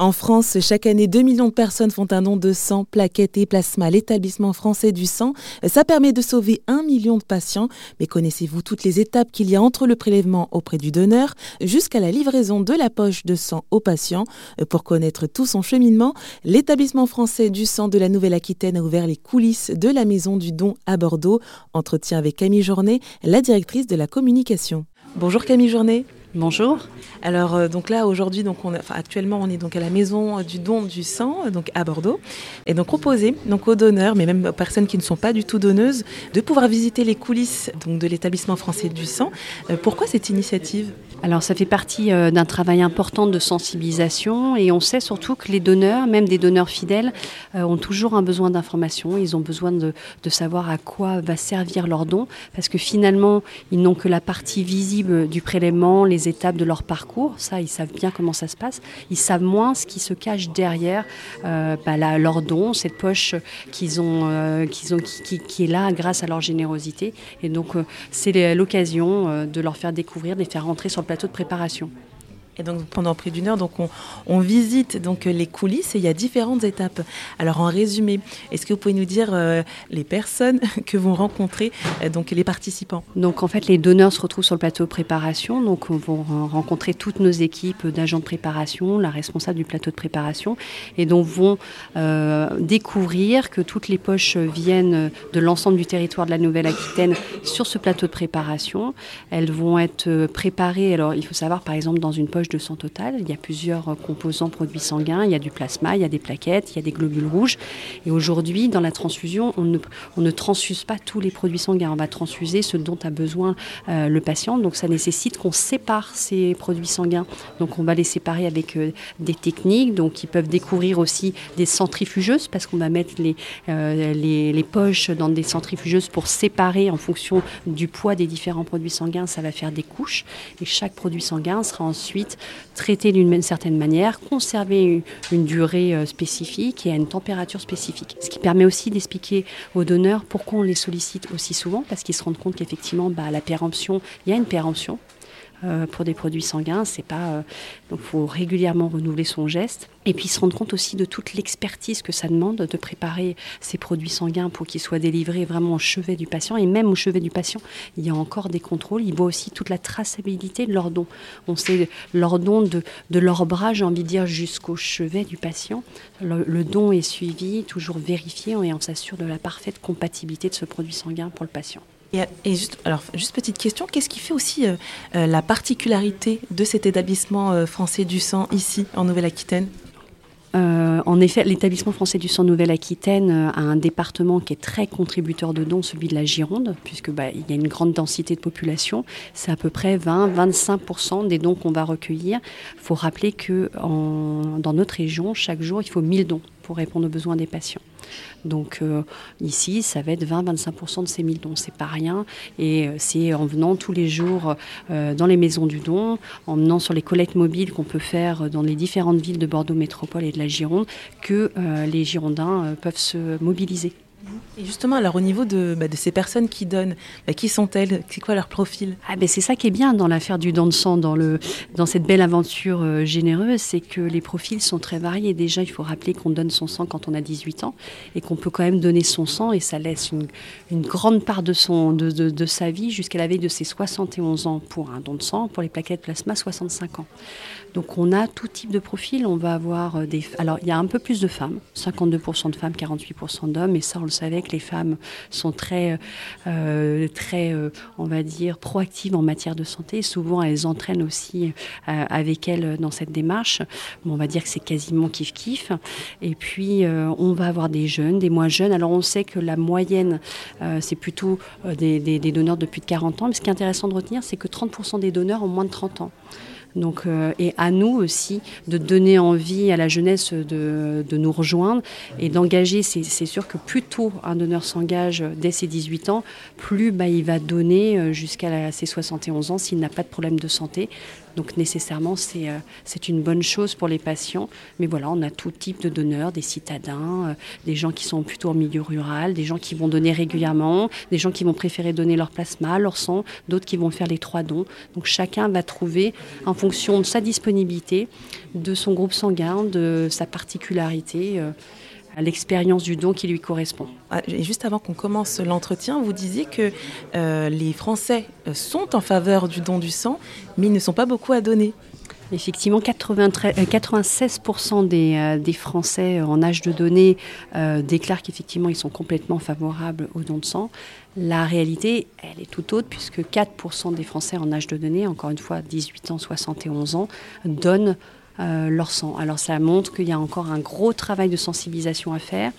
En France, chaque année, 2 millions de personnes font un don de sang, plaquettes et plasma l'établissement français du sang. Ça permet de sauver un million de patients. Mais connaissez-vous toutes les étapes qu'il y a entre le prélèvement auprès du donneur jusqu'à la livraison de la poche de sang au patient? Pour connaître tout son cheminement, l'établissement français du sang de la Nouvelle-Aquitaine a ouvert les coulisses de la maison du don à Bordeaux. Entretien avec Camille Journet, la directrice de la communication. Bonjour Camille Journet. Bonjour. Alors euh, donc là aujourd'hui donc on actuellement on est donc à la maison du don du sang donc à Bordeaux et donc proposer donc aux donneurs mais même aux personnes qui ne sont pas du tout donneuses de pouvoir visiter les coulisses de l'établissement français du sang. Euh, pourquoi cette initiative? Alors ça fait partie euh, d'un travail important de sensibilisation et on sait surtout que les donneurs, même des donneurs fidèles, ont toujours un besoin d'information. Ils ont besoin de, savoir à quoi va servir leur don parce que finalement ils n'ont que la partie visible du prélèvement, les étapes de leur parcours. Ça, ils savent bien comment ça se passe. Ils savent moins ce qui se cache derrière euh, bah, leur don, cette poche qu'ils ont, euh, qui, qui, est là grâce à leur générosité. Et donc, euh, c'est l'occasion de leur faire découvrir, de les faire rentrer sur le plateau de préparation. Et donc pendant près d'une heure, donc on, visite donc les coulisses et il y a différentes étapes. Alors en résumé, est-ce que vous pouvez nous dire euh, les personnes que vont rencontrer euh, donc les participants? Donc en fait, les donneurs se retrouvent sur le plateau de préparation. Donc on va rencontrer toutes nos équipes d'agents de préparation, la responsable du plateau de préparation, et donc vont euh, découvrir que toutes les poches viennent de l'ensemble du territoire de la Nouvelle-Aquitaine sur ce plateau de préparation. Elles vont être préparées. Alors il faut savoir par exemple dans une poche de sang total. Il y a plusieurs euh, composants produits sanguins. Il y a du plasma, il y a des plaquettes, il y a des globules rouges. Et aujourd'hui, dans la transfusion, on ne, transfuse pas tous les produits sanguins. On va transfuser ce dont a besoin euh, le patient. Donc ça nécessite qu'on sépare ces produits sanguins. Donc on va les séparer avec euh, des techniques. Donc ils peuvent découvrir aussi des centrifugeuses parce qu'on va mettre les poches dans des centrifugeuses pour séparer en fonction du poids des différents produits sanguins. Ça va faire des couches. Et chaque produit sanguin sera ensuite traiter d'une certaine manière, conserver une, durée euh, spécifique et à une température spécifique. Ce qui permet aussi d'expliquer aux donneurs pourquoi on les sollicite aussi souvent, parce qu'ils se rendent compte qu'effectivement, bah, la péremption, il y a une péremption. Euh, pour des produits sanguins. C'est pas euh, donc faut régulièrement renouveler son geste et puis se rendre compte aussi de toute l'expertise que ça demande de préparer ces produits sanguins pour qu'ils soient délivrés vraiment au chevet du patient et même au chevet du patient il y a encore des contrôles. Il voit aussi toute la traçabilité de leur don. On sait leur don de, de leur bras, j'ai envie de dire jusqu'au chevet du patient. Le, don est suivi, toujours vérifié et on s'assure de la parfaite compatibilité de ce produit sanguin pour le patient. Et, juste, alors, juste petite question, qu'est-ce qui fait aussi euh, euh, la particularité de cet établissement euh, français du sang ici, en Nouvelle-Aquitaine? En effet, l'établissement français du sang Nouvelle-Aquitaine a un département qui est très contributeur de dons, celui de la Gironde, puisque bah, il y a une grande densité de population. C'est à peu près 20-25% des dons qu'on va recueillir. Il faut rappeler que dans notre région, chaque jour, il faut 1000 dons pour répondre aux besoins des patients. Donc euh, ici, ça va être 20-25% de ces 1000 dons, c'est pas rien. Et euh, c'est en venant tous les jours euh, dans les maisons du don, en venant sur les collectes mobiles qu'on peut faire dans les différentes villes de Bordeaux Métropole et de la Gironde, que les Girondins peuvent se mobiliser. Et justement, alors au niveau de, bah, ces personnes qui donnent, bah, qui sont-elles? C'est quoi leur profil? Ah, ben C'est ça qui est bien dans l'affaire du don de sang, dans, cette belle aventure euh, généreuse, c'est que les profils sont très variés. Déjà, il faut rappeler qu'on donne son sang quand on a 18 ans et qu'on peut quand même donner son sang et ça laisse une, grande part de sa vie jusqu'à la veille de ses 71 ans pour un don de sang, pour les plaquettes plasma, 65 ans. Donc on a tout type de profil. On va avoir euh, des... Alors il y a un peu plus de femmes, 52% de femmes, 48% d'hommes, et ça on le savait que les femmes sont très, euh, très, euh, on va dire, proactives en matière de santé. Souvent, elles entraînent aussi euh, avec elles dans cette démarche. Bon, on va dire que c'est quasiment kiff-kiff. Et puis, on va avoir des jeunes, des moins jeunes. Alors, on sait que la moyenne, c'est plutôt des, des, donneurs de plus de 40 ans. Mais ce qui est intéressant de retenir, c'est que 30% des donneurs ont moins de 30 ans. Donc, euh, et à nous aussi de donner envie à la jeunesse de, nous rejoindre et d'engager. C'est sûr que plus tôt un donneur s'engage dès ses 18 ans, plus bah, il va donner euh, jusqu'à ses 71 ans s'il n'a pas de problème de santé. Donc nécessairement, c'est c'est une bonne chose pour les patients. Mais voilà, on a tout type de donneurs, des citadins, des gens qui sont plutôt en milieu rural, des gens qui vont donner régulièrement, des gens qui vont préférer donner leur plasma, leur sang, d'autres qui vont faire les trois dons. Donc chacun va trouver, en fonction de sa disponibilité, de son groupe sanguin, de sa particularité, à l'expérience du don qui lui correspond. Ah, et juste avant qu'on commence l'entretien, vous disiez que euh, les Français euh, sont en faveur du don du sang, mais ils ne sont pas beaucoup à donner. Effectivement, 96% euh, des, Français en âge de donner déclarent qu'effectivement ils sont complètement favorables au don de sang. La réalité, elle est tout autre puisque 4% des Français en âge de donner, encore une fois 18 ans, 71 ans, donnent leur sang. Alors ça montre qu'il y a encore un gros travail de sensibilisation à faire,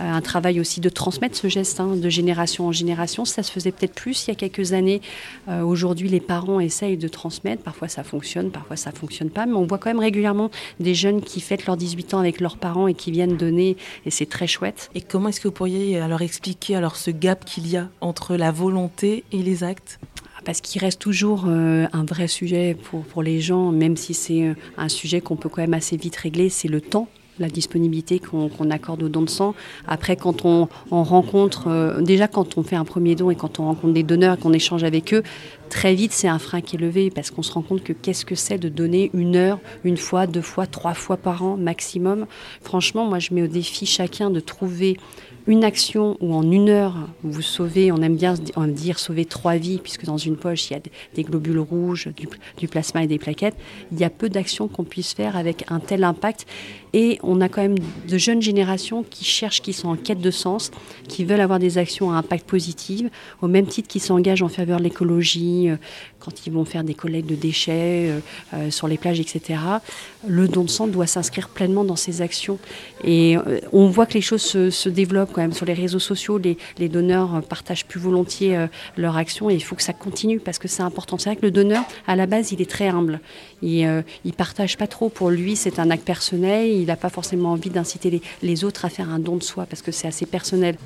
euh, un travail aussi de transmettre ce geste hein, de génération en génération. Ça se faisait peut-être plus il y a quelques années. Euh, aujourd'hui, les parents essayent de transmettre. Parfois ça fonctionne, parfois ça fonctionne pas, mais on voit quand même régulièrement des jeunes qui fêtent leurs 18 ans avec leurs parents et qui viennent donner, et c'est très chouette. Et comment est-ce que vous pourriez alors expliquer alors ce gap qu'il y a entre la volonté et les actes? Parce qu'il reste toujours euh, un vrai sujet pour, pour les gens, même si c'est euh, un sujet qu'on peut quand même assez vite régler, c'est le temps la disponibilité qu'on accorde au don de sang. Après, quand on, rencontre, euh, déjà quand on fait un premier don et quand on rencontre des donneurs et qu'on échange avec eux, très vite c'est un frein qui est levé parce qu'on se rend compte que qu'est-ce que c'est de donner une heure, une fois, deux fois, trois fois par an maximum. Franchement, moi je mets au défi chacun de trouver une action où en une heure vous sauvez, on aime bien dire sauver trois vies, puisque dans une poche il y a des globules rouges, du, plasma et des plaquettes, il y a peu d'actions qu'on puisse faire avec un tel impact. Et on a quand même de jeunes générations qui cherchent, qui sont en quête de sens, qui veulent avoir des actions à impact positif, au même titre qu'ils s'engagent en faveur de l'écologie, euh, quand ils vont faire des collectes de déchets euh, euh, sur les plages, etc. Le don de sang doit s'inscrire pleinement dans ces actions. Et on voit que les choses se développent quand même sur les réseaux sociaux, les, donneurs partagent plus volontiers euh, leur action et il faut que ça continue parce que c'est important. C'est vrai que le donneur, à la base, il est très humble. Il, il partage pas trop. Pour lui, c'est un acte personnel. N'a pas forcément envie d'inciter les autres à faire un don de soi parce que c'est assez personnel.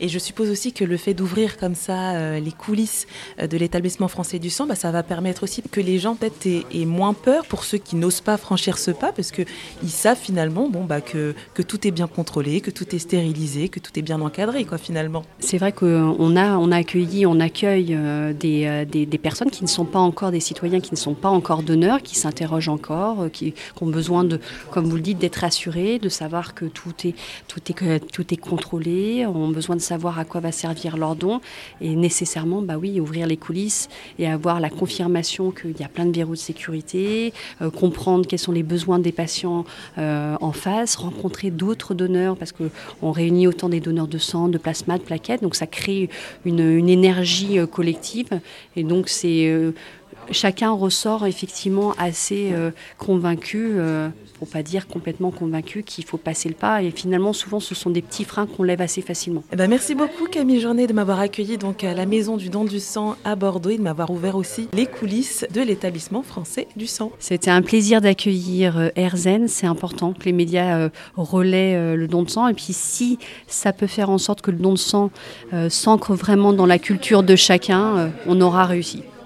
Et je suppose aussi que le fait d'ouvrir comme ça euh, les coulisses euh, de l'établissement français du sang, bah, ça va permettre aussi que les gens peut-être aient, moins peur pour ceux qui n'osent pas franchir ce pas, parce qu'ils savent finalement bon, bah, que, tout est bien contrôlé, que tout est stérilisé, que tout est bien encadré, quoi, finalement. C'est vrai qu'on a, on a accueilli, on accueille euh, des, personnes qui ne sont pas encore des citoyens, qui ne sont pas encore donneurs, qui s'interrogent encore, qui, ont besoin de, comme vous le dites, d'être assurés, de savoir que tout est, tout est, tout est contrôlé, ont besoin de savoir à quoi va servir leur don et nécessairement, bah oui, ouvrir les coulisses et avoir la confirmation qu'il y a plein de verrous de sécurité, euh, comprendre quels sont les besoins des patients euh, en face, rencontrer d'autres donneurs parce qu'on réunit autant des donneurs de sang, de plasma, de plaquettes, donc ça crée une, une énergie euh, collective et donc c'est chacun ressort effectivement assez euh, convaincu, euh, pour pas dire complètement convaincu, qu'il faut passer le pas. Et finalement, souvent, ce sont des petits freins qu'on lève assez facilement. Eh ben, merci beaucoup Camille Journet de m'avoir accueilli donc à la Maison du Don du Sang à Bordeaux et de m'avoir ouvert aussi les coulisses de l'établissement français du sang. C'était un plaisir d'accueillir Erzen. Euh, C'est important que les médias relaient le don de sang. Et puis si ça peut faire en sorte que le don de sang s'ancre vraiment dans la culture de chacun, on aura réussi.